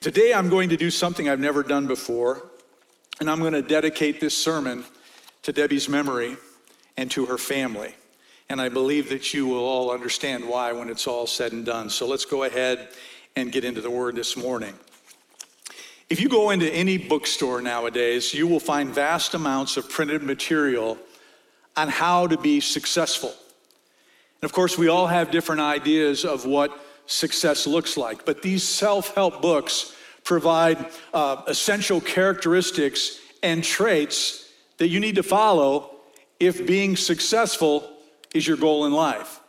Today, I'm going to do something I've never done before, and I'm going to dedicate this sermon to Debbie's memory and to her family. And I believe that you will all understand why when it's all said and done. So let's go ahead and get into the word this morning. If you go into any bookstore nowadays, you will find vast amounts of printed material on how to be successful. And of course, we all have different ideas of what success looks like, but these self help books provide uh, essential characteristics and traits that you need to follow if being successful is your goal in life.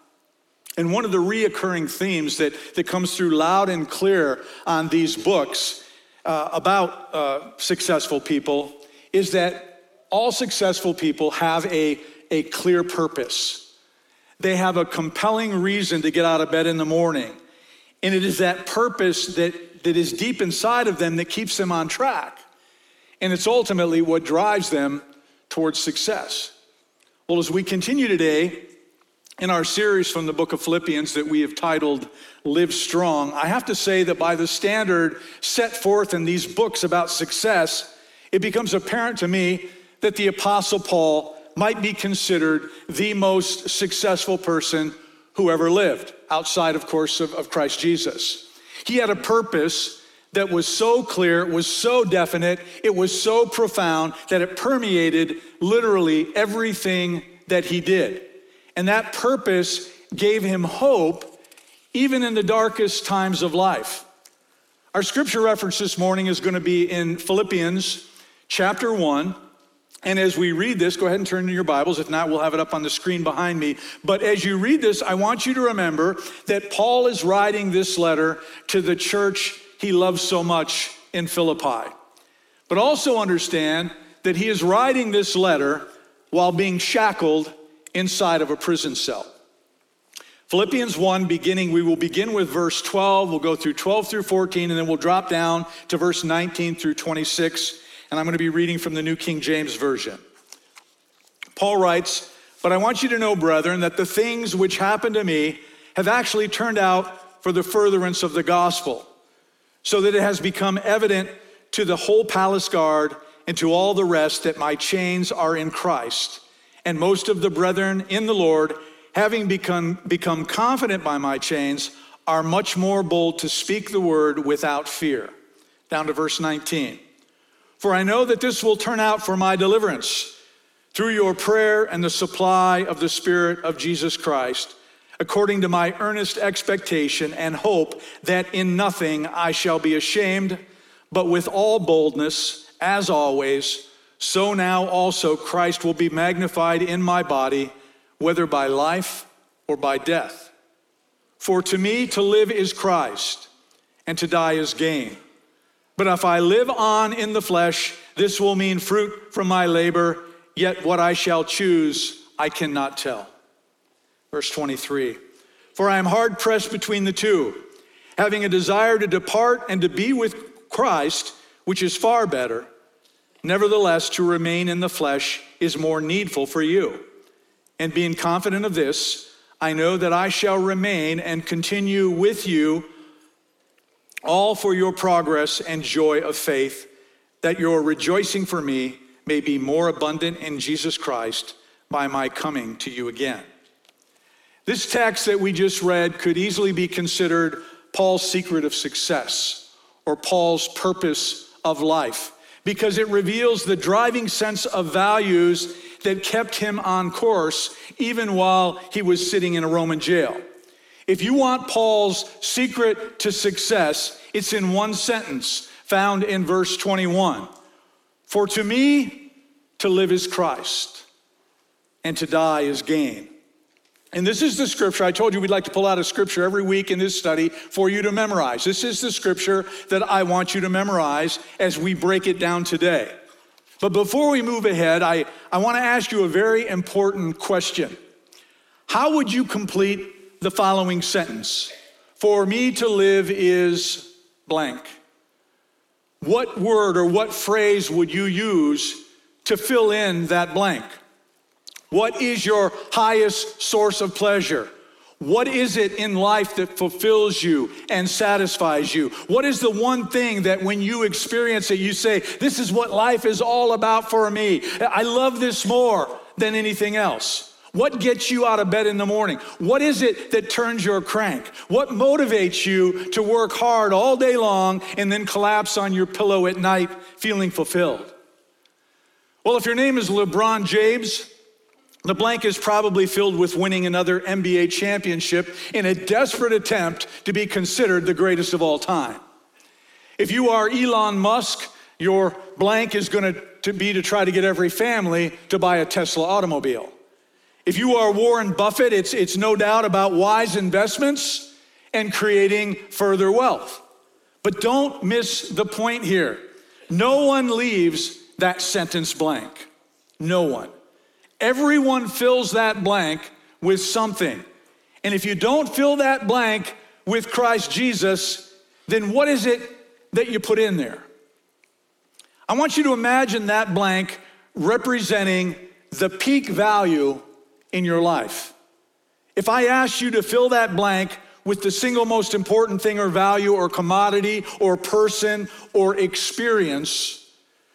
And one of the reoccurring themes that, that comes through loud and clear on these books uh, about uh, successful people is that all successful people have a, a clear purpose. They have a compelling reason to get out of bed in the morning. And it is that purpose that, that is deep inside of them that keeps them on track. And it's ultimately what drives them towards success. Well, as we continue today in our series from the book of Philippians that we have titled Live Strong, I have to say that by the standard set forth in these books about success, it becomes apparent to me that the Apostle Paul might be considered the most successful person who ever lived, outside, of course, of, of Christ Jesus. He had a purpose that was so clear, was so definite, it was so profound that it permeated literally everything that he did. And that purpose gave him hope even in the darkest times of life. Our scripture reference this morning is going to be in Philippians chapter 1. And as we read this, go ahead and turn to your Bibles. If not, we'll have it up on the screen behind me. But as you read this, I want you to remember that Paul is writing this letter to the church he loves so much in Philippi. But also understand that he is writing this letter while being shackled inside of a prison cell. Philippians 1, beginning, we will begin with verse 12. We'll go through 12 through 14, and then we'll drop down to verse 19 through 26. And I'm going to be reading from the New King James Version. Paul writes, But I want you to know, brethren, that the things which happened to me have actually turned out for the furtherance of the gospel, so that it has become evident to the whole palace guard and to all the rest that my chains are in Christ. And most of the brethren in the Lord, having become, become confident by my chains, are much more bold to speak the word without fear. Down to verse 19. For I know that this will turn out for my deliverance through your prayer and the supply of the Spirit of Jesus Christ, according to my earnest expectation and hope that in nothing I shall be ashamed, but with all boldness as always, so now also Christ will be magnified in my body, whether by life or by death. For to me to live is Christ, and to die is gain. But if I live on in the flesh, this will mean fruit from my labor, yet what I shall choose, I cannot tell. Verse 23 For I am hard pressed between the two, having a desire to depart and to be with Christ which is far better. Nevertheless, to remain in the flesh is more needful for you. And being confident of this, I know that I shall remain and continue with you all for your progress and joy of faith, that your rejoicing for me may be more abundant in Jesus Christ by my coming to you again. This text that we just read could easily be considered Paul's secret of success or Paul's purpose of life because it reveals the driving sense of values that kept him on course even while he was sitting in a Roman jail. If you want Paul's secret to success, it's in one sentence found in verse 21 For to me, to live is Christ, and to die is gain. And this is the scripture. I told you we'd like to pull out a scripture every week in this study for you to memorize. This is the scripture that I want you to memorize as we break it down today. But before we move ahead, I, I want to ask you a very important question. How would you complete the following sentence? For me to live is blank. What word or what phrase would you use to fill in that blank? What is your highest source of pleasure? What is it in life that fulfills you and satisfies you? What is the one thing that when you experience it, you say, This is what life is all about for me? I love this more than anything else. What gets you out of bed in the morning? What is it that turns your crank? What motivates you to work hard all day long and then collapse on your pillow at night feeling fulfilled? Well, if your name is LeBron James, the blank is probably filled with winning another NBA championship in a desperate attempt to be considered the greatest of all time. If you are Elon Musk, your blank is going to be to try to get every family to buy a Tesla automobile. If you are Warren Buffett, it's, it's no doubt about wise investments and creating further wealth. But don't miss the point here. No one leaves that sentence blank. No one. Everyone fills that blank with something. And if you don't fill that blank with Christ Jesus, then what is it that you put in there? I want you to imagine that blank representing the peak value in your life. If I asked you to fill that blank with the single most important thing or value or commodity or person or experience,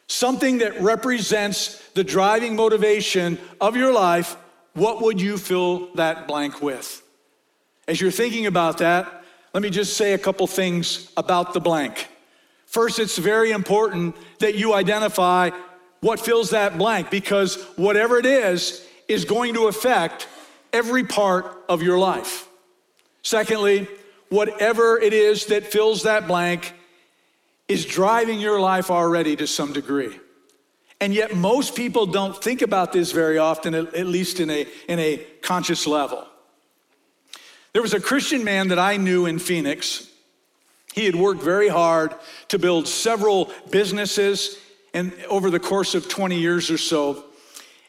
something that represents the driving motivation of your life, what would you fill that blank with? As you're thinking about that, let me just say a couple things about the blank. First, it's very important that you identify what fills that blank because whatever it is, is going to affect every part of your life. Secondly, whatever it is that fills that blank is driving your life already to some degree. And yet, most people don't think about this very often, at least in a, in a conscious level. There was a Christian man that I knew in Phoenix. He had worked very hard to build several businesses and over the course of 20 years or so.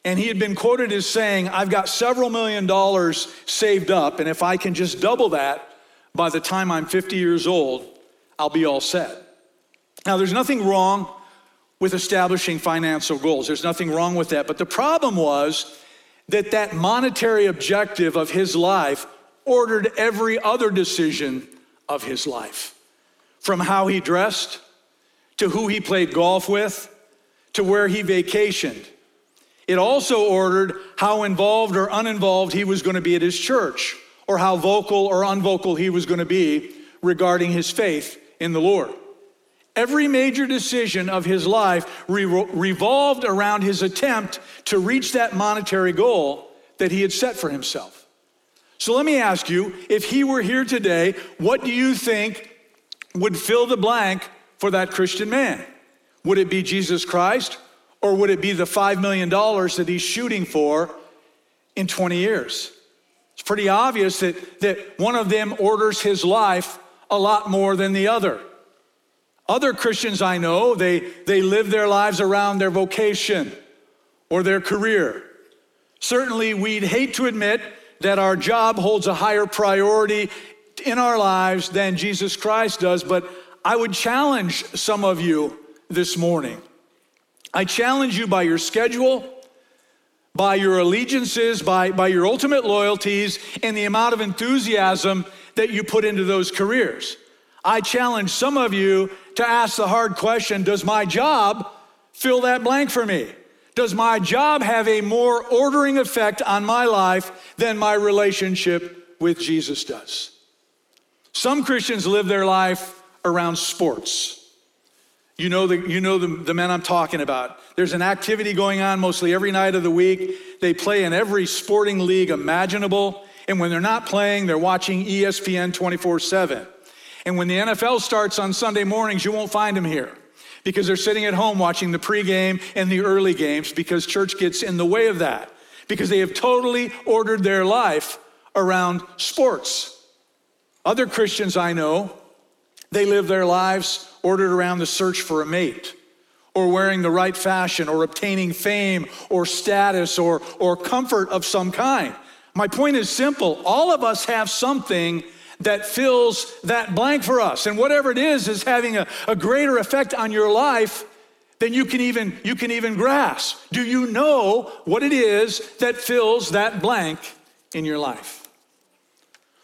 And he had been quoted as saying, I've got several million dollars saved up, and if I can just double that by the time I'm 50 years old, I'll be all set. Now, there's nothing wrong with establishing financial goals. There's nothing wrong with that. But the problem was that that monetary objective of his life ordered every other decision of his life. From how he dressed, to who he played golf with, to where he vacationed. It also ordered how involved or uninvolved he was going to be at his church, or how vocal or unvocal he was going to be regarding his faith in the Lord. Every major decision of his life re- revolved around his attempt to reach that monetary goal that he had set for himself. So let me ask you if he were here today, what do you think would fill the blank for that Christian man? Would it be Jesus Christ or would it be the $5 million that he's shooting for in 20 years? It's pretty obvious that, that one of them orders his life a lot more than the other. Other Christians I know, they, they live their lives around their vocation or their career. Certainly, we'd hate to admit that our job holds a higher priority in our lives than Jesus Christ does, but I would challenge some of you this morning. I challenge you by your schedule, by your allegiances, by, by your ultimate loyalties, and the amount of enthusiasm that you put into those careers. I challenge some of you to ask the hard question Does my job fill that blank for me? Does my job have a more ordering effect on my life than my relationship with Jesus does? Some Christians live their life around sports. You know, the, you know the, the men I'm talking about. There's an activity going on mostly every night of the week. They play in every sporting league imaginable. And when they're not playing, they're watching ESPN 24 7. And when the NFL starts on Sunday mornings, you won't find them here because they're sitting at home watching the pregame and the early games because church gets in the way of that because they have totally ordered their life around sports. Other Christians I know, they live their lives ordered around the search for a mate or wearing the right fashion or obtaining fame or status or, or comfort of some kind. My point is simple all of us have something that fills that blank for us. And whatever it is, is having a, a greater effect on your life than you can even you can even grasp. Do you know what it is that fills that blank in your life?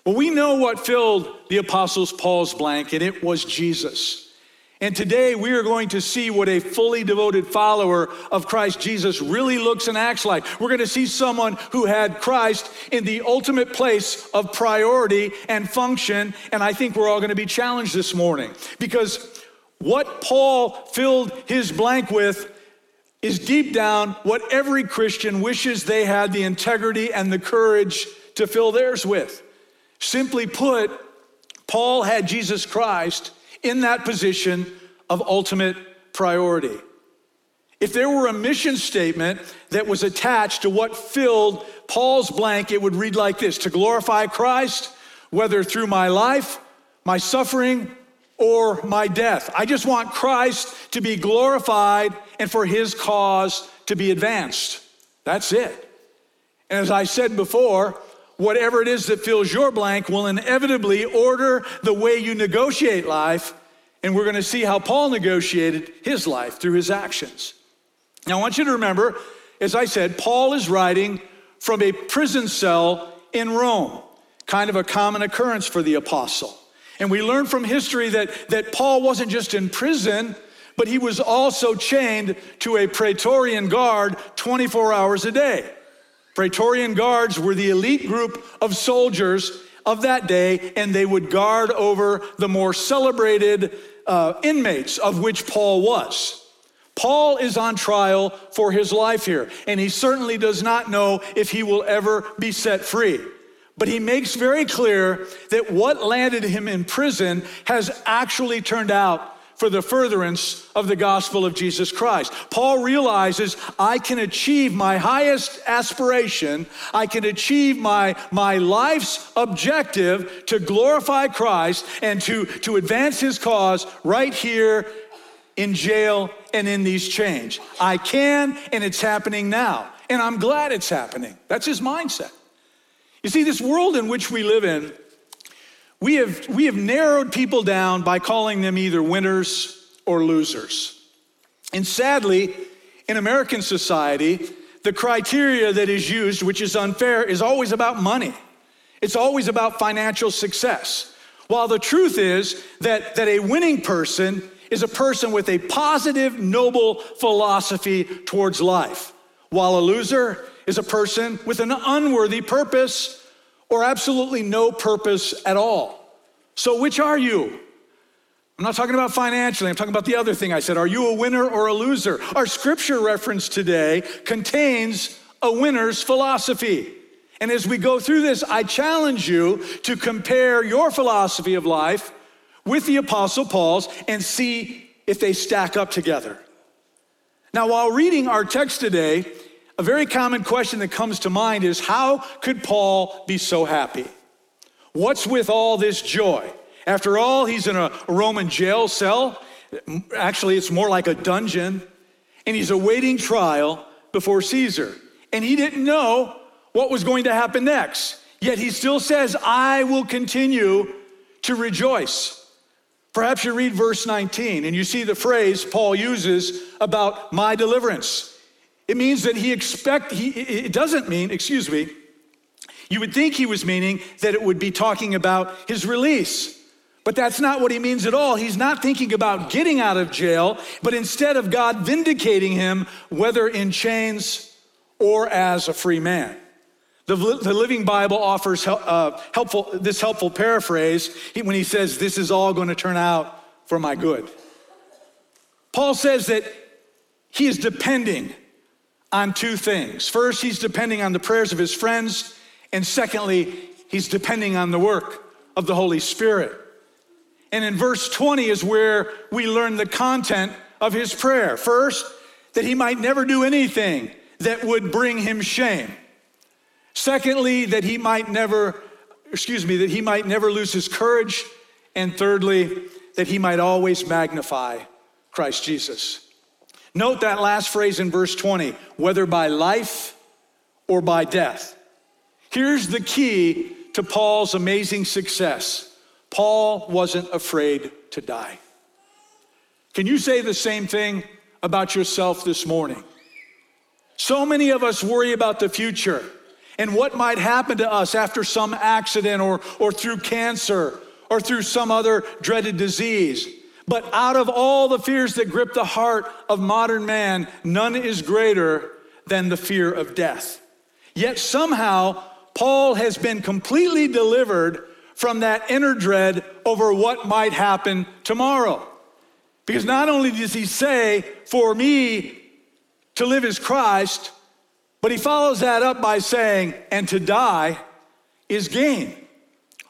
Well, we know what filled the Apostles Paul's blank, and it was Jesus. And today we are going to see what a fully devoted follower of Christ Jesus really looks and acts like. We're going to see someone who had Christ in the ultimate place of priority and function. And I think we're all going to be challenged this morning because what Paul filled his blank with is deep down what every Christian wishes they had the integrity and the courage to fill theirs with. Simply put, Paul had Jesus Christ in that position of ultimate priority. If there were a mission statement that was attached to what filled Paul's blank, it would read like this to glorify Christ, whether through my life, my suffering, or my death. I just want Christ to be glorified and for his cause to be advanced. That's it. And as I said before, whatever it is that fills your blank will inevitably order the way you negotiate life. And we're going to see how Paul negotiated his life through his actions. Now, I want you to remember, as I said, Paul is writing from a prison cell in Rome, kind of a common occurrence for the apostle. And we learn from history that, that Paul wasn't just in prison, but he was also chained to a Praetorian guard 24 hours a day. Praetorian guards were the elite group of soldiers of that day, and they would guard over the more celebrated uh, inmates, of which Paul was. Paul is on trial for his life here, and he certainly does not know if he will ever be set free. But he makes very clear that what landed him in prison has actually turned out for the furtherance of the gospel of Jesus Christ. Paul realizes I can achieve my highest aspiration, I can achieve my, my life's objective to glorify Christ and to, to advance his cause right here in jail and in these chains. I can, and it's happening now. And I'm glad it's happening. That's his mindset. You see, this world in which we live in we have, we have narrowed people down by calling them either winners or losers. And sadly, in American society, the criteria that is used, which is unfair, is always about money. It's always about financial success. While the truth is that, that a winning person is a person with a positive, noble philosophy towards life, while a loser is a person with an unworthy purpose or absolutely no purpose at all. So, which are you? I'm not talking about financially, I'm talking about the other thing I said. Are you a winner or a loser? Our scripture reference today contains a winner's philosophy. And as we go through this, I challenge you to compare your philosophy of life with the Apostle Paul's and see if they stack up together. Now, while reading our text today, a very common question that comes to mind is how could Paul be so happy? What's with all this joy? After all, he's in a Roman jail cell. Actually, it's more like a dungeon, and he's awaiting trial before Caesar. And he didn't know what was going to happen next. Yet he still says, I will continue to rejoice. Perhaps you read verse 19 and you see the phrase Paul uses about my deliverance. It means that he expect he it doesn't mean, excuse me, you would think he was meaning that it would be talking about his release. But that's not what he means at all. He's not thinking about getting out of jail, but instead of God vindicating him, whether in chains or as a free man. The, the Living Bible offers uh, helpful, this helpful paraphrase when he says, This is all going to turn out for my good. Paul says that he is depending on two things. First, he's depending on the prayers of his friends and secondly, he's depending on the work of the Holy Spirit. And in verse 20 is where we learn the content of his prayer. First, that he might never do anything that would bring him shame. Secondly, that he might never, excuse me, that he might never lose his courage. And thirdly, that he might always magnify Christ Jesus. Note that last phrase in verse 20 whether by life or by death. Here's the key to Paul's amazing success Paul wasn't afraid to die. Can you say the same thing about yourself this morning? So many of us worry about the future and what might happen to us after some accident or, or through cancer or through some other dreaded disease. But out of all the fears that grip the heart of modern man, none is greater than the fear of death. Yet somehow, Paul has been completely delivered from that inner dread over what might happen tomorrow. Because not only does he say, For me to live is Christ, but he follows that up by saying, And to die is gain.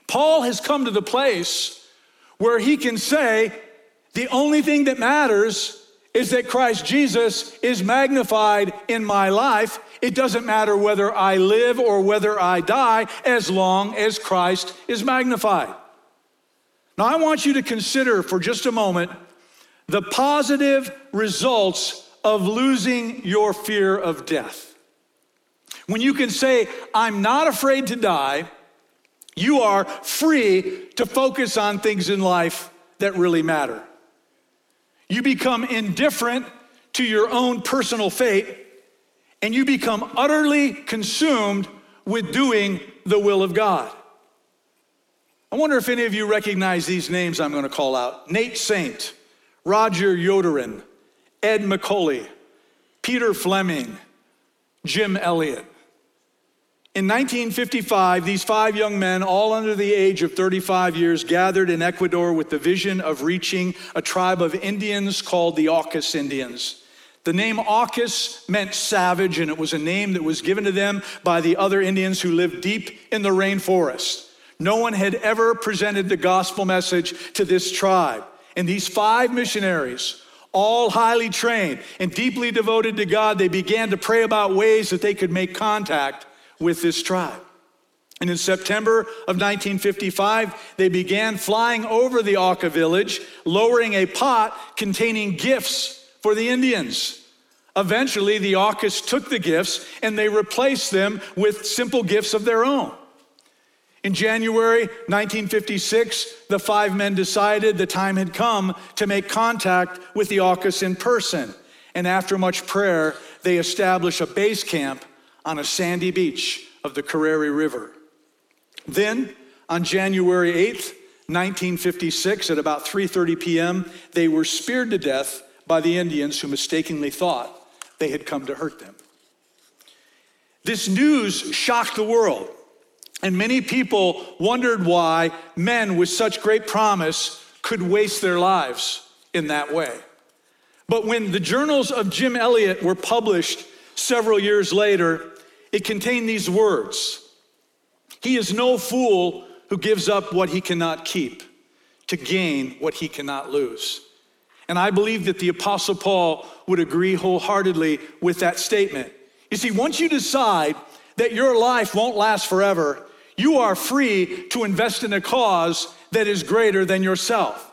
Paul has come to the place where he can say, The only thing that matters is that Christ Jesus is magnified in my life. It doesn't matter whether I live or whether I die, as long as Christ is magnified. Now, I want you to consider for just a moment the positive results of losing your fear of death. When you can say, I'm not afraid to die, you are free to focus on things in life that really matter. You become indifferent to your own personal fate, and you become utterly consumed with doing the will of God. I wonder if any of you recognize these names I'm going to call out Nate Saint, Roger Youderian, Ed McCully, Peter Fleming, Jim Elliot. In 1955, these five young men, all under the age of 35 years, gathered in Ecuador with the vision of reaching a tribe of Indians called the Aucas Indians. The name Aucas meant savage, and it was a name that was given to them by the other Indians who lived deep in the rainforest. No one had ever presented the gospel message to this tribe. And these five missionaries, all highly trained and deeply devoted to God, they began to pray about ways that they could make contact with this tribe. And in September of 1955, they began flying over the Auca village, lowering a pot containing gifts for the Indians. Eventually, the Aucas took the gifts and they replaced them with simple gifts of their own. In January 1956, the five men decided the time had come to make contact with the Aucas in person. And after much prayer, they established a base camp on a sandy beach of the Curaray River. Then, on January 8th, 1956, at about 3:30 p.m., they were speared to death by the Indians who mistakenly thought they had come to hurt them. This news shocked the world, and many people wondered why men with such great promise could waste their lives in that way. But when the journals of Jim Elliot were published several years later, it contained these words He is no fool who gives up what he cannot keep to gain what he cannot lose. And I believe that the Apostle Paul would agree wholeheartedly with that statement. You see, once you decide that your life won't last forever, you are free to invest in a cause that is greater than yourself.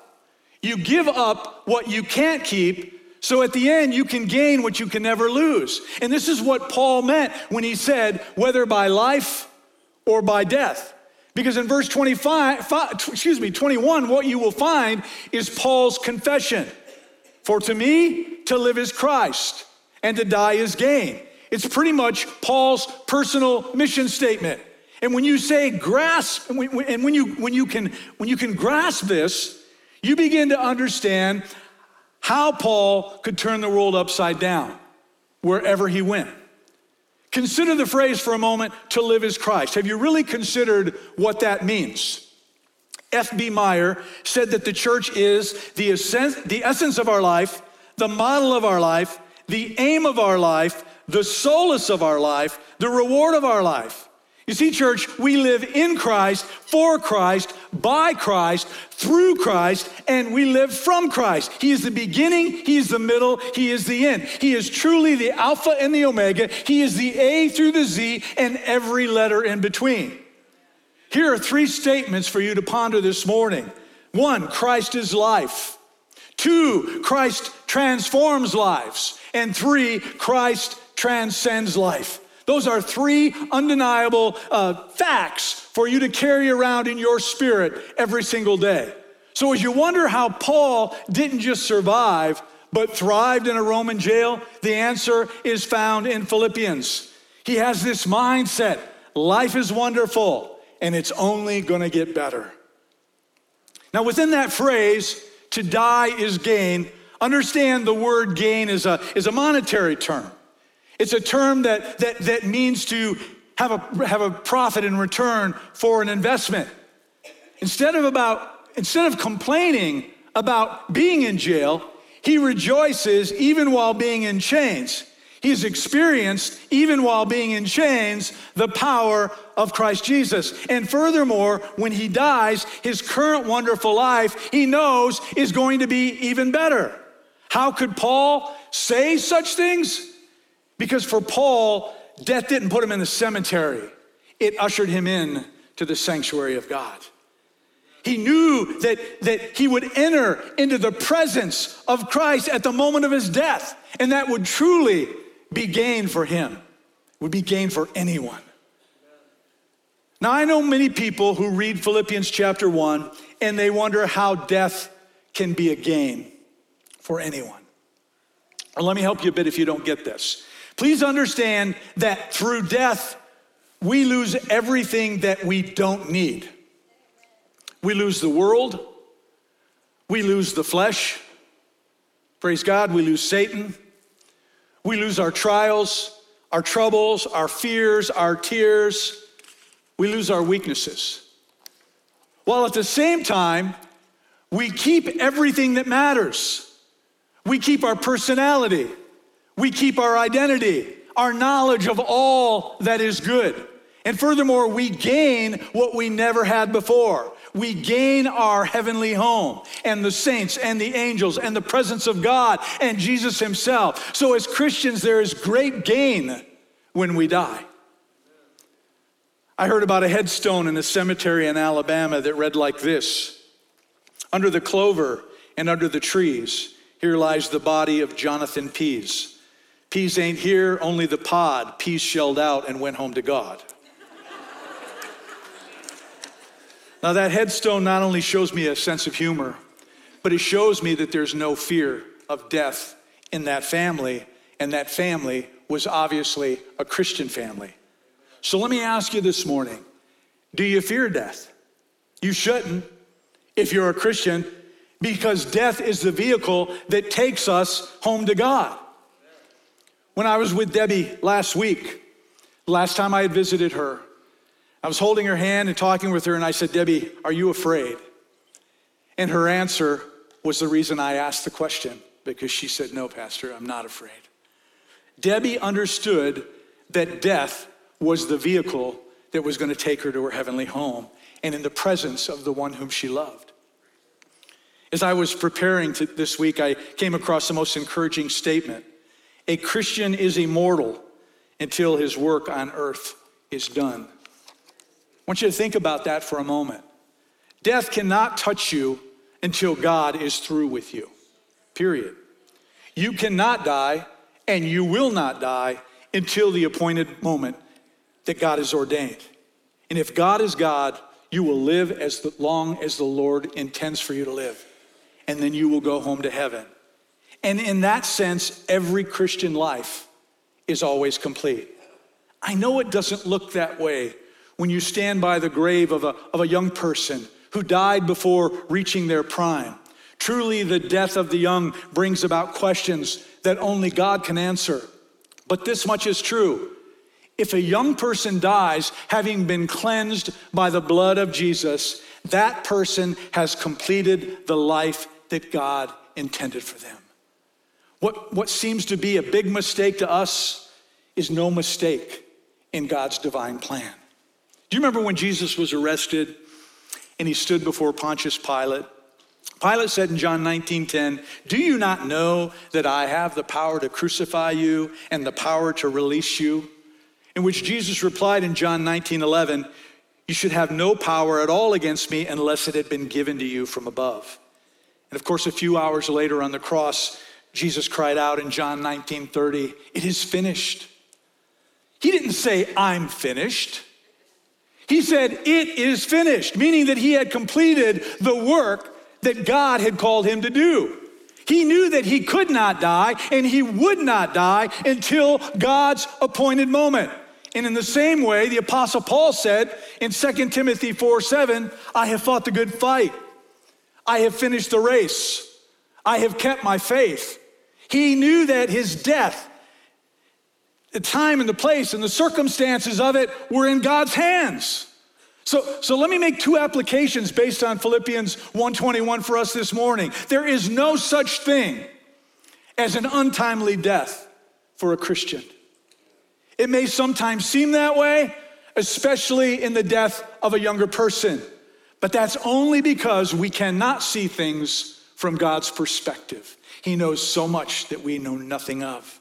You give up what you can't keep so at the end, you can gain what you can never lose. And this is what Paul meant when he said, whether by life or by death. Because in verse 25, excuse me, 21, what you will find is Paul's confession. For to me, to live is Christ, and to die is gain. It's pretty much Paul's personal mission statement. And when you say grasp, and when you, when you, can, when you can grasp this, you begin to understand how Paul could turn the world upside down wherever he went. Consider the phrase for a moment to live as Christ. Have you really considered what that means? F.B. Meyer said that the church is the essence, the essence of our life, the model of our life, the aim of our life, the solace of our life, the reward of our life. You see, church, we live in Christ, for Christ, by Christ, through Christ, and we live from Christ. He is the beginning, He is the middle, He is the end. He is truly the Alpha and the Omega. He is the A through the Z and every letter in between. Here are three statements for you to ponder this morning. One, Christ is life. Two, Christ transforms lives. And three, Christ transcends life. Those are three undeniable uh, facts for you to carry around in your spirit every single day. So, as you wonder how Paul didn't just survive, but thrived in a Roman jail, the answer is found in Philippians. He has this mindset Life is wonderful, and it's only to get better. Now, within that phrase, to die is gain, understand the word gain is a, is a monetary term. It's a term that, that, that means to have a, have a profit in return for an investment. Instead of about instead of complaining about being in jail, he rejoices even while being in chains. He's experienced, even while being in chains, the power of Christ Jesus. And furthermore, when he dies, his current wonderful life, he knows, is going to be even better. How could Paul say such things? Because for Paul, death didn't put him in the cemetery, it ushered him in to the sanctuary of God. He knew that, that he would enter into the presence of Christ at the moment of his death, and that would truly be gain for him, would be gain for anyone. Now, I know many people who read Philippians chapter 1 and they wonder how death can be a gain for anyone. Well, let me help you a bit if you don't get this. Please understand that through death, we lose everything that we don't need. We lose the world, we lose the flesh. Praise God, we lose Satan. We lose our trials, our troubles, our fears, our tears. We lose our weaknesses. While at the same time, we keep everything that matters. We keep our personality. We keep our identity, our knowledge of all that is good. And furthermore, we gain what we never had before. We gain our heavenly home and the saints and the angels and the presence of God and Jesus Himself. So, as Christians, there is great gain when we die. I heard about a headstone in a cemetery in Alabama that read like this Under the clover and under the trees, here lies the body of Jonathan Pease. Pease ain't here, only the pod. Peas shelled out and went home to God. now, that headstone not only shows me a sense of humor, but it shows me that there's no fear of death in that family, and that family was obviously a Christian family. So let me ask you this morning do you fear death? You shouldn't if you're a Christian, because death is the vehicle that takes us home to God. When I was with Debbie last week, last time I had visited her, I was holding her hand and talking with her, and I said, Debbie, are you afraid? And her answer was the reason I asked the question, because she said, No, Pastor, I'm not afraid. Debbie understood that death was the vehicle that was going to take her to her heavenly home and in the presence of the one whom she loved. As I was preparing to, this week, I came across the most encouraging statement a Christian is immortal until his work on earth is done. I want you to think about that for a moment. Death cannot touch you until God is through with you, period. You cannot die, and you will not die until the appointed moment that God has ordained. And if God is God, you will live as long as the Lord intends for you to live, and then you will go home to heaven. And in that sense, every Christian life is always complete. I know it doesn't look that way when you stand by the grave of a, of a young person who died before reaching their prime. Truly, the death of the young brings about questions that only God can answer. But this much is true. If a young person dies having been cleansed by the blood of Jesus, that person has completed the life that God intended for them. What, what seems to be a big mistake to us is no mistake in God's divine plan. Do you remember when Jesus was arrested and he stood before Pontius Pilate? Pilate said in John 19:10, "Do you not know that I have the power to crucify you and the power to release you?" In which Jesus replied in John 19:11, "You should have no power at all against me unless it had been given to you from above." And of course, a few hours later on the cross, Jesus cried out in John 19 30, It is finished. He didn't say, I'm finished. He said, It is finished, meaning that he had completed the work that God had called him to do. He knew that he could not die and he would not die until God's appointed moment. And in the same way, the Apostle Paul said in 2 Timothy 4 7, I have fought the good fight. I have finished the race. I have kept my faith. He knew that his death, the time and the place and the circumstances of it were in God's hands. So, so let me make two applications based on Philippians 121 for us this morning. There is no such thing as an untimely death for a Christian. It may sometimes seem that way, especially in the death of a younger person, but that's only because we cannot see things from God's perspective. He knows so much that we know nothing of.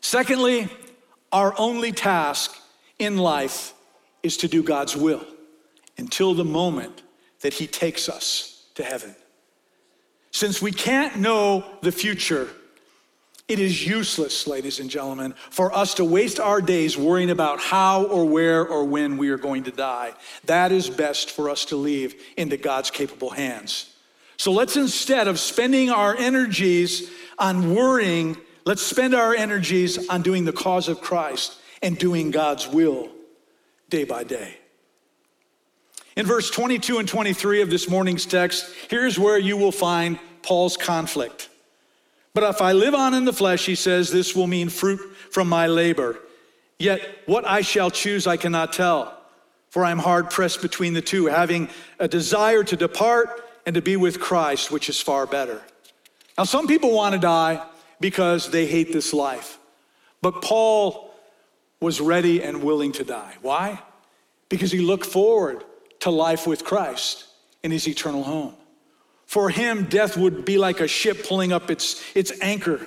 Secondly, our only task in life is to do God's will until the moment that He takes us to heaven. Since we can't know the future, it is useless, ladies and gentlemen, for us to waste our days worrying about how or where or when we are going to die. That is best for us to leave into God's capable hands. So let's instead of spending our energies on worrying, let's spend our energies on doing the cause of Christ and doing God's will day by day. In verse 22 and 23 of this morning's text, here's where you will find Paul's conflict. But if I live on in the flesh, he says, this will mean fruit from my labor. Yet what I shall choose, I cannot tell, for I am hard pressed between the two, having a desire to depart and to be with Christ, which is far better. Now, some people want to die because they hate this life. But Paul was ready and willing to die. Why? Because he looked forward to life with Christ in his eternal home. For him, death would be like a ship pulling up its, its anchor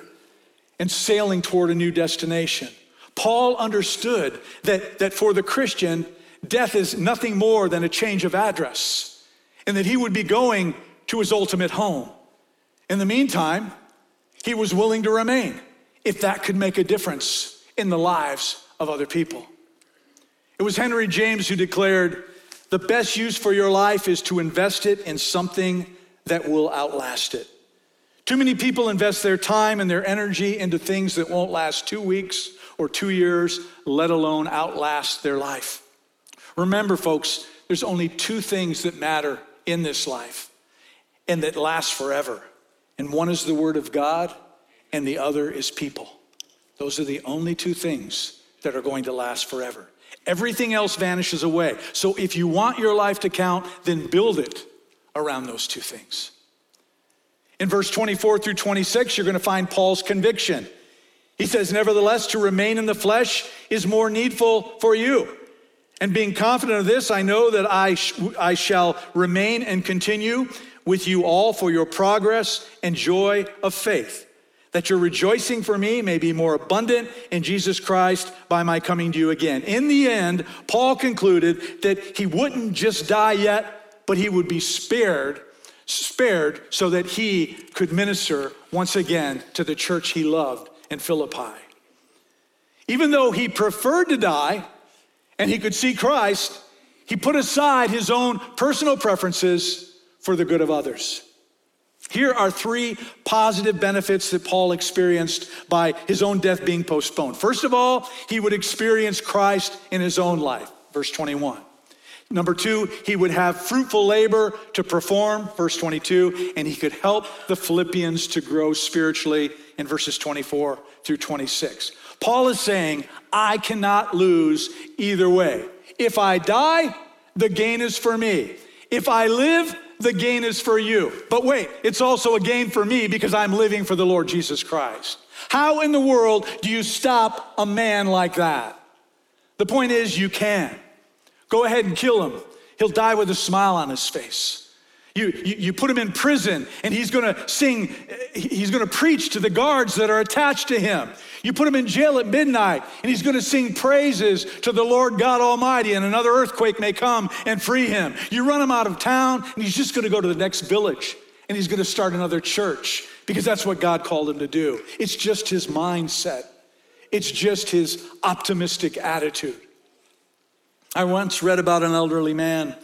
and sailing toward a new destination. Paul understood that, that for the Christian, death is nothing more than a change of address, and that he would be going to his ultimate home. In the meantime, he was willing to remain if that could make a difference in the lives of other people. It was Henry James who declared the best use for your life is to invest it in something that will outlast it. Too many people invest their time and their energy into things that won't last two weeks or two years, let alone outlast their life. Remember, folks, there's only two things that matter in this life and that lasts forever. And one is the Word of God, and the other is people. Those are the only two things that are going to last forever. Everything else vanishes away. So if you want your life to count, then build it around those two things. In verse 24 through 26, you're going to find Paul's conviction. He says, Nevertheless, to remain in the flesh is more needful for you. And being confident of this, I know that I, sh- I shall remain and continue with you all for your progress and joy of faith that your rejoicing for me may be more abundant in Jesus Christ by my coming to you again. In the end, Paul concluded that he wouldn't just die yet, but he would be spared, spared so that he could minister once again to the church he loved in Philippi. Even though he preferred to die and he could see Christ, he put aside his own personal preferences for the good of others. Here are three positive benefits that Paul experienced by his own death being postponed. First of all, he would experience Christ in his own life, verse 21. Number two, he would have fruitful labor to perform, verse 22, and he could help the Philippians to grow spiritually in verses 24 through 26. Paul is saying, I cannot lose either way. If I die, the gain is for me. If I live, the gain is for you. But wait, it's also a gain for me because I'm living for the Lord Jesus Christ. How in the world do you stop a man like that? The point is, you can. Go ahead and kill him. He'll die with a smile on his face. You, you, you, put him in prison and he's gonna sing, he's gonna preach to the guards that are attached to him. You put him in jail at midnight and he's gonna sing praises to the Lord God Almighty, and another earthquake may come and free him. You run him out of town and he's just gonna go to the next village and he's gonna start another church because that's what God called him to do. It's just his mindset, it's just his optimistic attitude. I once read about an elderly man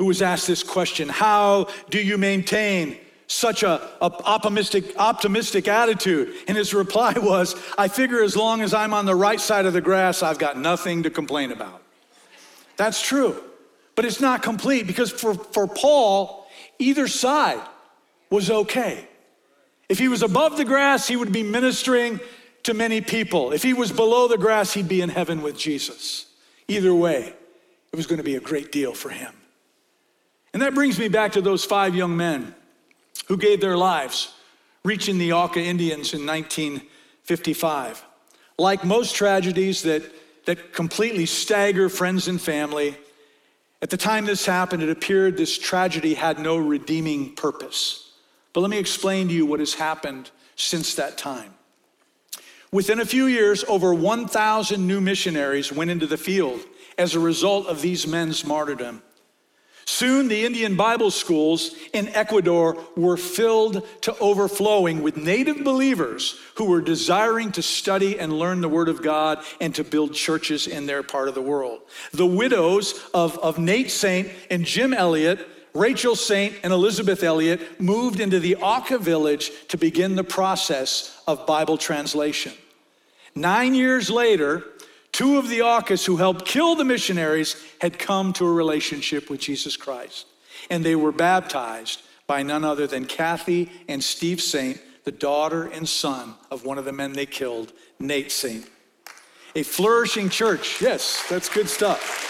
who was asked this question How do you maintain such a, a, optimistic, optimistic attitude? And his reply was, I figure as long as I'm on the right side of the grass, I've got nothing to complain about. That's true. But it's not complete because for, for Paul, either side was okay. If he was above the grass, he would be ministering to many people. If he was below the grass, he'd be in heaven with Jesus. Either way, it was going to be a great deal for him. And that brings me back to those five young men who gave their lives reaching the Auca Indians in 1955. Like most tragedies that, that completely stagger friends and family, at the time this happened, it appeared this tragedy had no redeeming purpose. But let me explain to you what has happened since that time. Within a few years, over 1,000 new missionaries went into the field as a result of these men's martyrdom. Soon, the Indian Bible schools in Ecuador were filled to overflowing with native believers who were desiring to study and learn the Word of God and to build churches in their part of the world. The widows of, of Nate Saint and Jim Elliot, Rachel Saint and Elisabeth Elliot, moved into the Auca village to begin the process of Bible translation. Nine years later, Two of the Aucas who helped kill the missionaries had come to a relationship with Jesus Christ, and they were baptized by none other than Kathy and Steve Saint, the daughter and son of one of the men they killed, Nate Saint. A flourishing church. Yes, that's good stuff.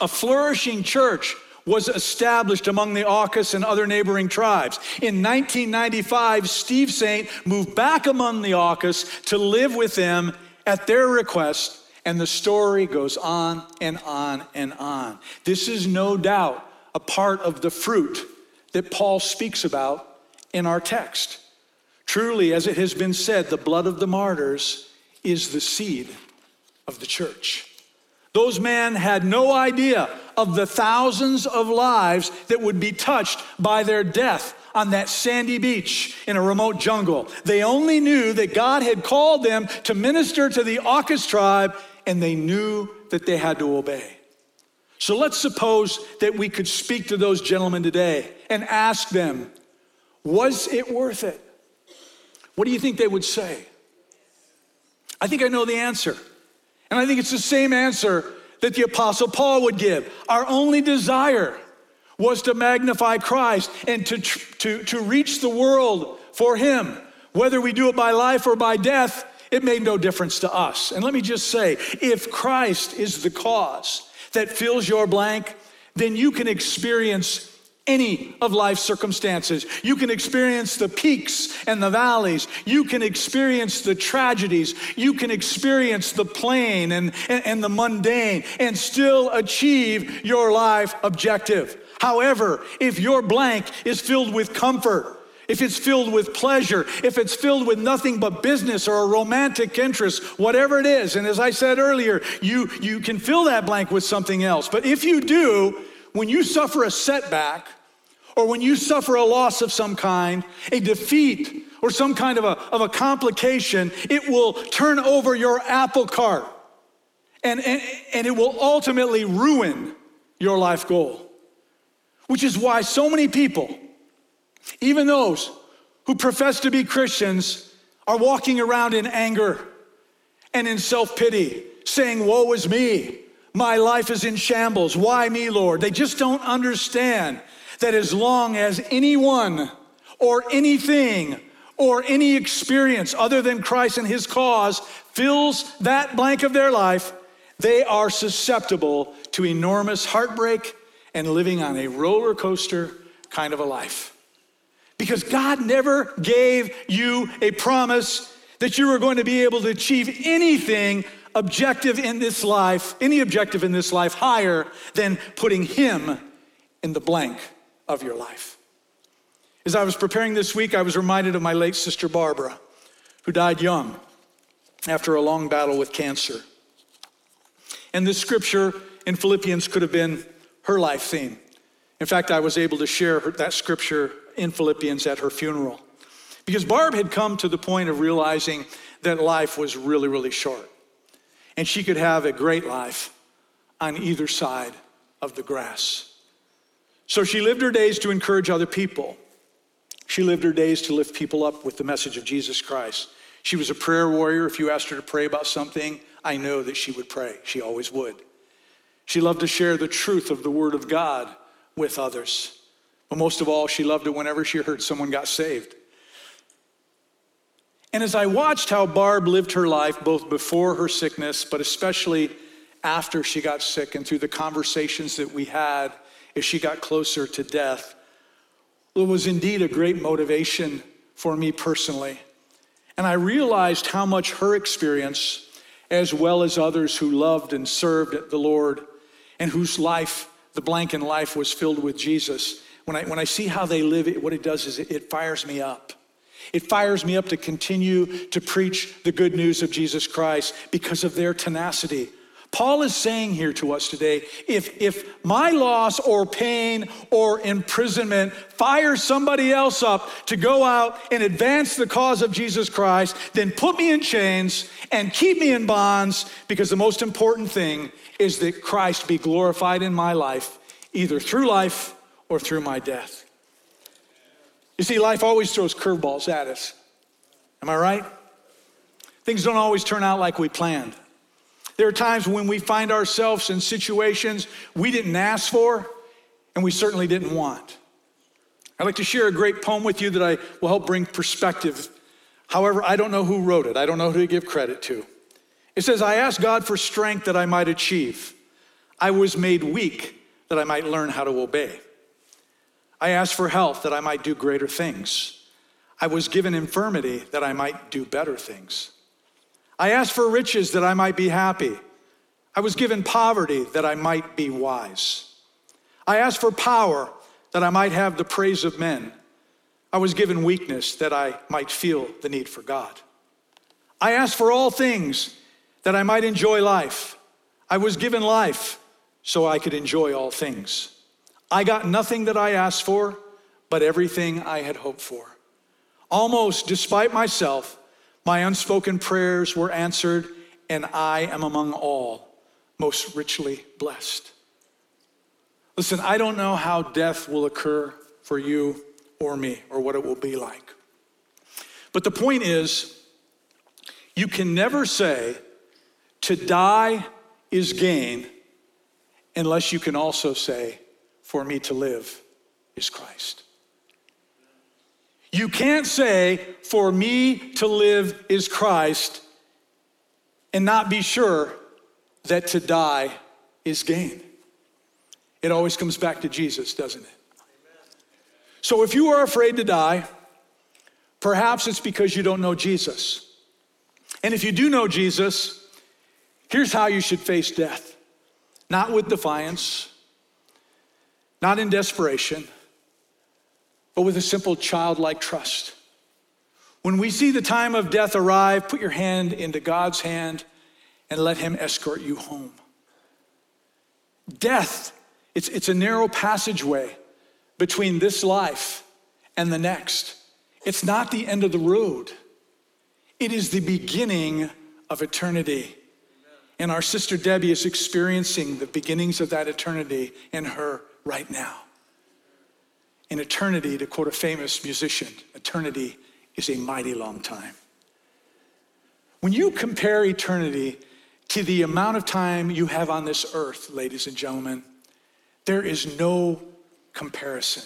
A flourishing church was established among the Aucas and other neighboring tribes. In 1995, Steve Saint moved back among the Aucas to live with them at their request, and the story goes on and on and on. This is no doubt a part of the fruit that Paul speaks about in our text. Truly, as it has been said, the blood of the martyrs is the seed of the church. Those men had no idea of the thousands of lives that would be touched by their death on that sandy beach in a remote jungle. They only knew that God had called them to minister to the Aucas tribe, and they knew that they had to obey. So let's suppose that we could speak to those gentlemen today and ask them, was it worth it? What do you think they would say? I think I know the answer. And I think it's the same answer that the Apostle Paul would give. Our only desire was to magnify Christ and to, to, to reach the world for Him. Whether we do it by life or by death, it made no difference to us. And let me just say if Christ is the cause that fills your blank, then you can experience any of life's circumstances. You can experience the peaks and the valleys. You can experience the tragedies. You can experience the plain and, and, and, the mundane and still achieve your life objective. However, if your blank is filled with comfort, if it's filled with pleasure, if it's filled with nothing but business or a romantic interest, whatever it is, and as I said earlier, you, you can fill that blank with something else. But if you do, when you suffer a setback, or when you suffer a loss of some kind, a defeat, or some kind of a, of a complication, it will turn over your apple cart and, and, and it will ultimately ruin your life goal. Which is why so many people, even those who profess to be Christians, are walking around in anger and in self pity, saying, Woe is me. My life is in shambles. Why me, Lord? They just don't understand that as long as anyone or anything or any experience other than Christ and his cause fills that blank of their life, they are susceptible to enormous heartbreak and living on a roller coaster kind of a life. Because God never gave you a promise that you were going to be able to achieve anything objective in this life, any objective in this life higher than putting Him in the blank of your life. As I was preparing this week, I was reminded of my late sister Barbara, who died young after a long battle with cancer. And this scripture in Philippians could have been her life theme. In fact, I was able to share that scripture in Philippians at her funeral. Because Barb had come to the point of realizing that life was really, really short. And she could have a great life on either side of the grass. So she lived her days to encourage other people. She lived her days to lift people up with the message of Jesus Christ. She was a prayer warrior. If you asked her to pray about something, I know that she would pray. She always would. She loved to share the truth of the Word of God with others. But most of all, she loved it whenever she heard someone got saved. And as I watched how Barb lived her life, both before her sickness, but especially after she got sick, and through the conversations that we had as she got closer to death, it was indeed a great motivation for me personally. And I realized how much her experience, as well as others who loved and served the Lord and whose life, the blank in life, was filled with Jesus, when I, when I see how they live, it, what it does is it, it fires me up. It fires me up to continue to preach the good news of Jesus Christ because of their tenacity. Paul is saying here to us today if, if my loss or pain or imprisonment fires somebody else up to go out and advance the cause of Jesus Christ, then put me in chains and keep me in bonds because the most important thing is that Christ be glorified in my life, either through life or through my death. You see, life always throws curveballs at us. Am I right? Things don't always turn out like we planned. There are times when we find ourselves in situations we didn't ask for and we certainly didn't want. I'd like to share a great poem with you that I will help bring perspective. However, I don't know who wrote it, I don't know who to give credit to. It says, I asked God for strength that I might achieve. I was made weak that I might learn how to obey. I asked for health that I might do greater things. I was given infirmity that I might do better things. I asked for riches that I might be happy. I was given poverty that I might be wise. I asked for power that I might have the praise of men. I was given weakness that I might feel the need for God. I asked for all things that I might enjoy life. I was given life so I could enjoy all things. I got nothing that I asked for, but everything I had hoped for. Almost despite myself, my unspoken prayers were answered, and I am among all most richly blessed. Listen, I don't know how death will occur for you or me or what it will be like. But the point is, you can never say to die is gain unless you can also say, for me to live is Christ. You can't say, for me to live is Christ, and not be sure that to die is gain. It always comes back to Jesus, doesn't it? So if you are afraid to die, perhaps it's because you don't know Jesus. And if you do know Jesus, here's how you should face death not with defiance, not in desperation but with a simple childlike trust. When we see the time of death arrive, put your hand into God's hand and let Him escort you home. Death, it's, it's a narrow passageway between this life and the next. It's not the end of the road, it is the beginning of eternity. And our sister Debbie is experiencing the beginnings of that eternity in her right now. In eternity, to quote a famous musician, eternity is a mighty long time. When you compare eternity to the amount of time you have on this earth, ladies and gentlemen, there is no comparison.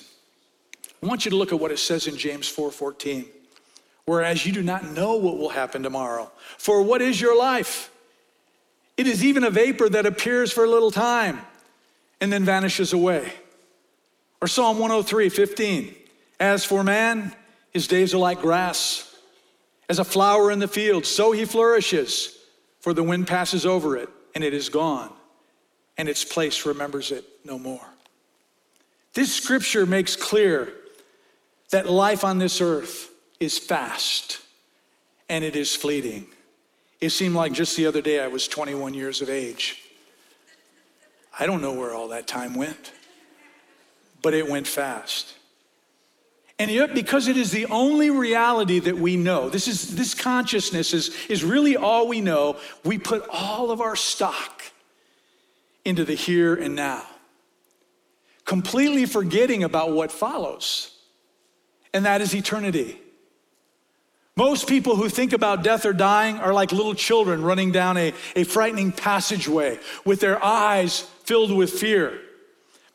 I want you to look at what it says in James 4:14. Whereas you do not know what will happen tomorrow. For what is your life? It is even a vapor that appears for a little time and then vanishes away. Or Psalm 103, 15. As for man, his days are like grass. As a flower in the field, so he flourishes, for the wind passes over it, and it is gone, and its place remembers it no more. This scripture makes clear that life on this earth is fast and it is fleeting. It seemed like just the other day I was 21 years of age. I don't know where all that time went but it went fast. And yet, because it is the only reality that we know, this, is, this consciousness is, is really all we know, we put all of our stock into the here and now. completely forgetting about what follows, and that is eternity. Most people who think about death or dying are like little children running down a, a frightening passageway with their eyes filled with fear.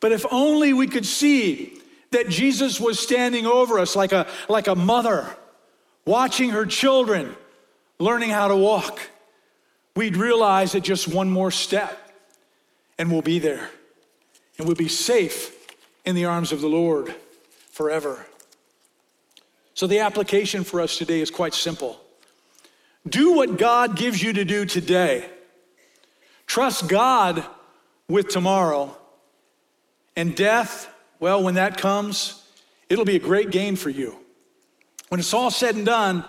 But if only we could see that Jesus was standing over us like a, like a mother watching her children learning how to walk, we'd realize that just one more step and we'll be there. And we'll be safe in the arms of the Lord forever. So, the application for us today is quite simple. Do what God gives you to do today, trust God with tomorrow, and death, well, when that comes, it'll be a great gain for you. When it's all said and done,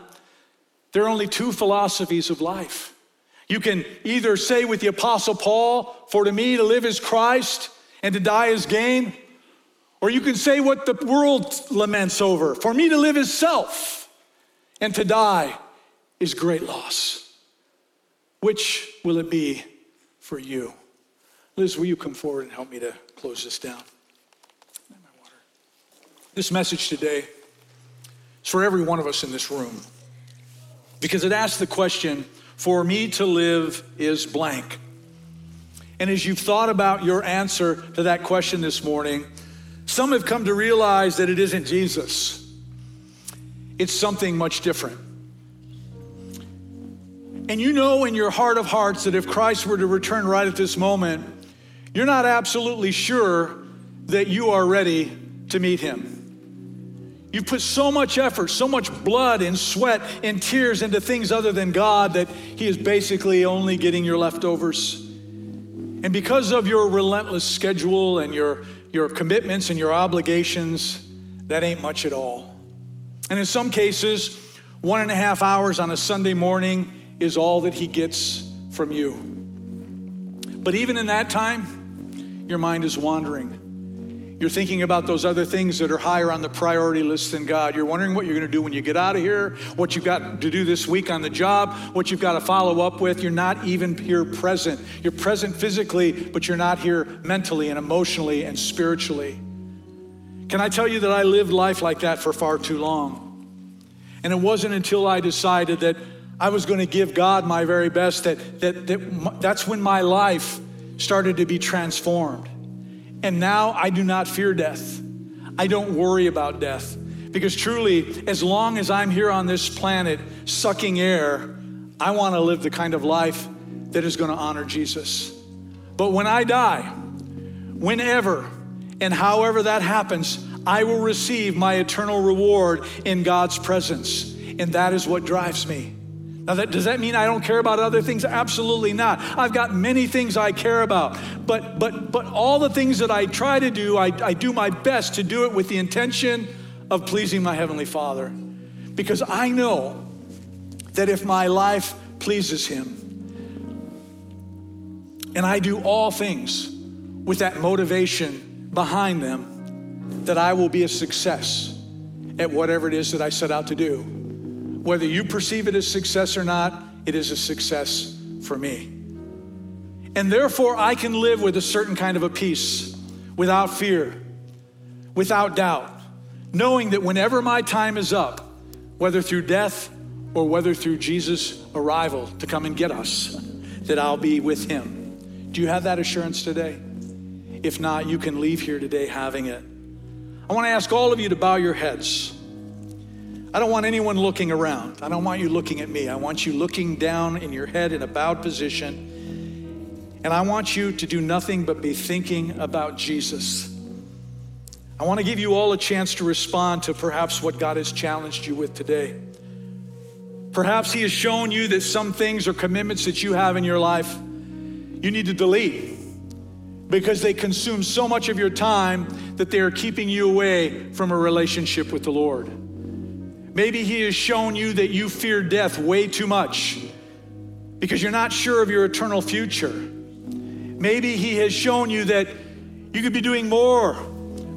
there are only two philosophies of life. You can either say with the Apostle Paul, For to me to live is Christ and to die is gain, or you can say what the world laments over, For me to live is self and to die is great loss. Which will it be for you? Liz, will you come forward and help me to close this down? This message today is for every one of us in this room because it asks the question for me to live is blank. And as you've thought about your answer to that question this morning, some have come to realize that it isn't Jesus, it's something much different. And you know in your heart of hearts that if Christ were to return right at this moment, you're not absolutely sure that you are ready to meet him. You've put so much effort, so much blood and sweat and tears into things other than God that He is basically only getting your leftovers. And because of your relentless schedule and your, your commitments and your obligations, that ain't much at all. And in some cases, one and a half hours on a Sunday morning is all that He gets from you. But even in that time, your mind is wandering. You're thinking about those other things that are higher on the priority list than God. You're wondering what you're going to do when you get out of here, what you've got to do this week on the job, what you've got to follow up with. You're not even here present. You're present physically, but you're not here mentally and emotionally and spiritually. Can I tell you that I lived life like that for far too long? And it wasn't until I decided that I was going to give God my very best that, that, that that's when my life started to be transformed. And now I do not fear death. I don't worry about death. Because truly, as long as I'm here on this planet sucking air, I want to live the kind of life that is going to honor Jesus. But when I die, whenever and however that happens, I will receive my eternal reward in God's presence. And that is what drives me. Now, that, does that mean I don't care about other things? Absolutely not. I've got many things I care about, but but but all the things that I try to do, I, I do my best to do it with the intention of pleasing my heavenly Father, because I know that if my life pleases Him, and I do all things with that motivation behind them, that I will be a success at whatever it is that I set out to do. Whether you perceive it as success or not, it is a success for me. And therefore, I can live with a certain kind of a peace without fear, without doubt, knowing that whenever my time is up, whether through death or whether through Jesus' arrival to come and get us, that I'll be with him. Do you have that assurance today? If not, you can leave here today having it. I want to ask all of you to bow your heads. I don't want anyone looking around. I don't want you looking at me. I want you looking down in your head in a bowed position. And I want you to do nothing but be thinking about Jesus. I want to give you all a chance to respond to perhaps what God has challenged you with today. Perhaps He has shown you that some things or commitments that you have in your life you need to delete because they consume so much of your time that they are keeping you away from a relationship with the Lord. Maybe He has shown you that you fear death way too much because you're not sure of your eternal future. Maybe He has shown you that you could be doing more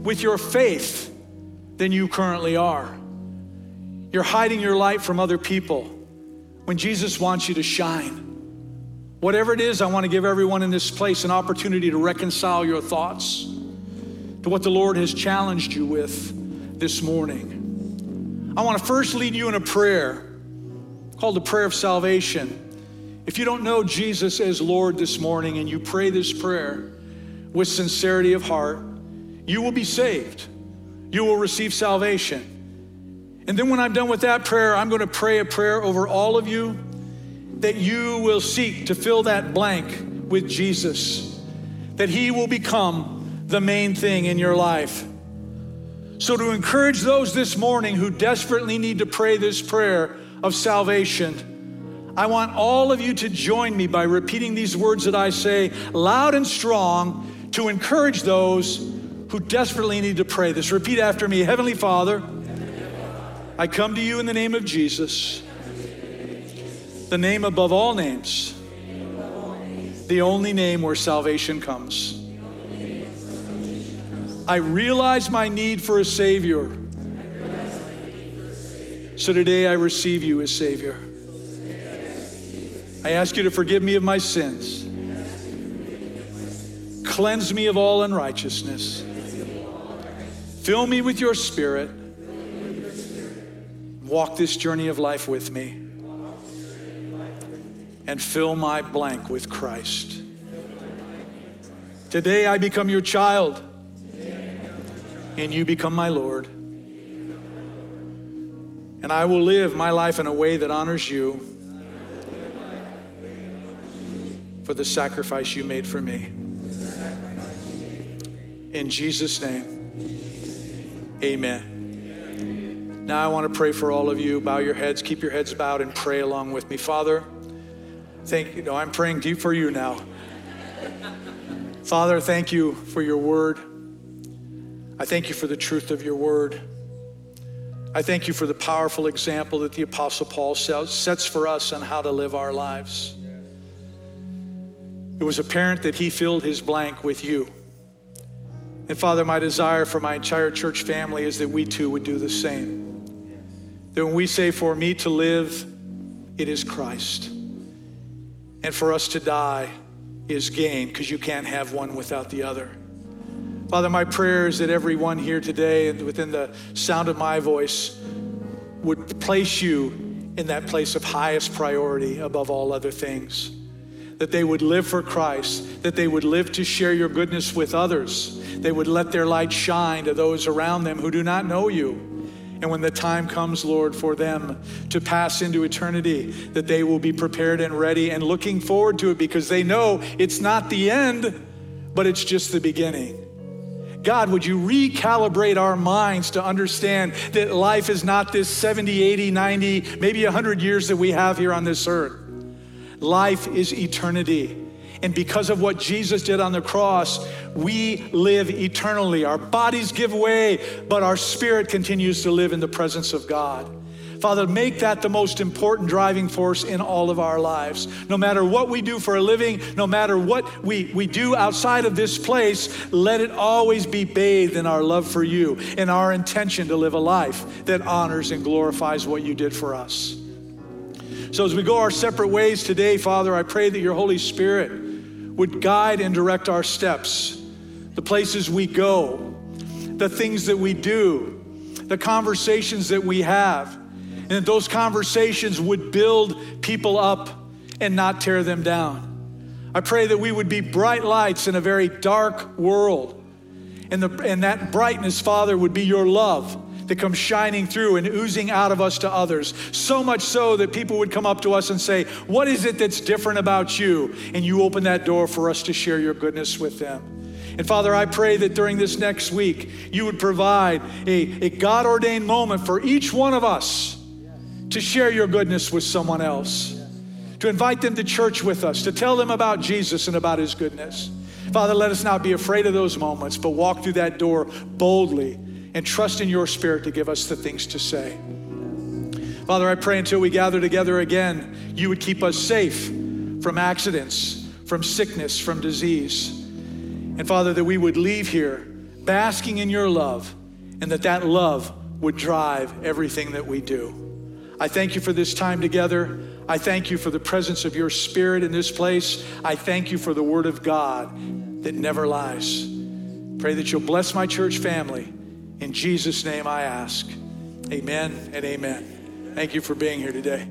with your faith than you currently are. You're hiding your light from other people when Jesus wants you to shine. Whatever it is, I want to give everyone in this place an opportunity to reconcile your thoughts, to what the Lord has challenged you with this morning. I want to first lead you in a prayer called the prayer of salvation. If you don't know Jesus as Lord this morning and you pray this prayer with sincerity of heart, you will be saved. You will receive salvation. And then when I'm done with that prayer, I'm going to pray a prayer over all of you that you will seek to fill that blank with Jesus, that He will become the main thing in your life. So, to encourage those this morning who desperately need to pray this prayer of salvation, I want all of you to join me by repeating these words that I say loud and strong to encourage those who desperately need to pray this. Repeat after me Heavenly Father, I come to you in the name of Jesus, the name above all names, the only name where salvation comes. I realize my need for a Savior. So today I receive you as Savior. I ask you to forgive me of my sins, cleanse me of all unrighteousness, fill me with your Spirit walk this journey of life with me and fill my blank with Christ. Today I become your child and you become my Lord. And I will live my life in a way that honors you for the sacrifice you made for me. In Jesus' name, amen. Now I want to pray for all of you. Bow your heads, keep your heads bowed, and pray along with me. Father, thank you. No, I'm praying deep for you now. Father, thank you for your word. I thank you for the truth of your word. I thank you for the powerful example that the Apostle Paul sets for us on how to live our lives. It was apparent that he filled his blank with you. And Father, my desire for my entire church family is that we too would do the same. That when we say, for me to live, it is Christ. And for us to die is gain because you can't have one without the other. Father, my prayer is that everyone here today and within the sound of my voice would place you in that place of highest priority above all other things. That they would live for Christ, that they would live to share your goodness with others. They would let their light shine to those around them who do not know you. And when the time comes, Lord, for them to pass into eternity, that they will be prepared and ready and looking forward to it because they know it's not the end, but it's just the beginning. God, would you recalibrate our minds to understand that life is not this 70, 80, 90, maybe 100 years that we have here on this earth? Life is eternity. And because of what Jesus did on the cross, we live eternally. Our bodies give way, but our spirit continues to live in the presence of God. Father, make that the most important driving force in all of our lives. No matter what we do for a living, no matter what we, we do outside of this place, let it always be bathed in our love for you and our intention to live a life that honors and glorifies what you did for us. So, as we go our separate ways today, Father, I pray that your Holy Spirit would guide and direct our steps, the places we go, the things that we do, the conversations that we have, and that those conversations would build people up and not tear them down. I pray that we would be bright lights in a very dark world. And, the, and that brightness, Father, would be your love that comes shining through and oozing out of us to others. So much so that people would come up to us and say, What is it that's different about you? And you open that door for us to share your goodness with them. And Father, I pray that during this next week, you would provide a, a God ordained moment for each one of us to share your goodness with someone else, to invite them to church with us, to tell them about Jesus and about his goodness. Father, let us not be afraid of those moments, but walk through that door boldly and trust in your spirit to give us the things to say. Father, I pray until we gather together again, you would keep us safe from accidents, from sickness, from disease. And Father, that we would leave here basking in your love and that that love would drive everything that we do. I thank you for this time together. I thank you for the presence of your spirit in this place. I thank you for the word of God that never lies. Pray that you'll bless my church family. In Jesus' name I ask. Amen and amen. Thank you for being here today.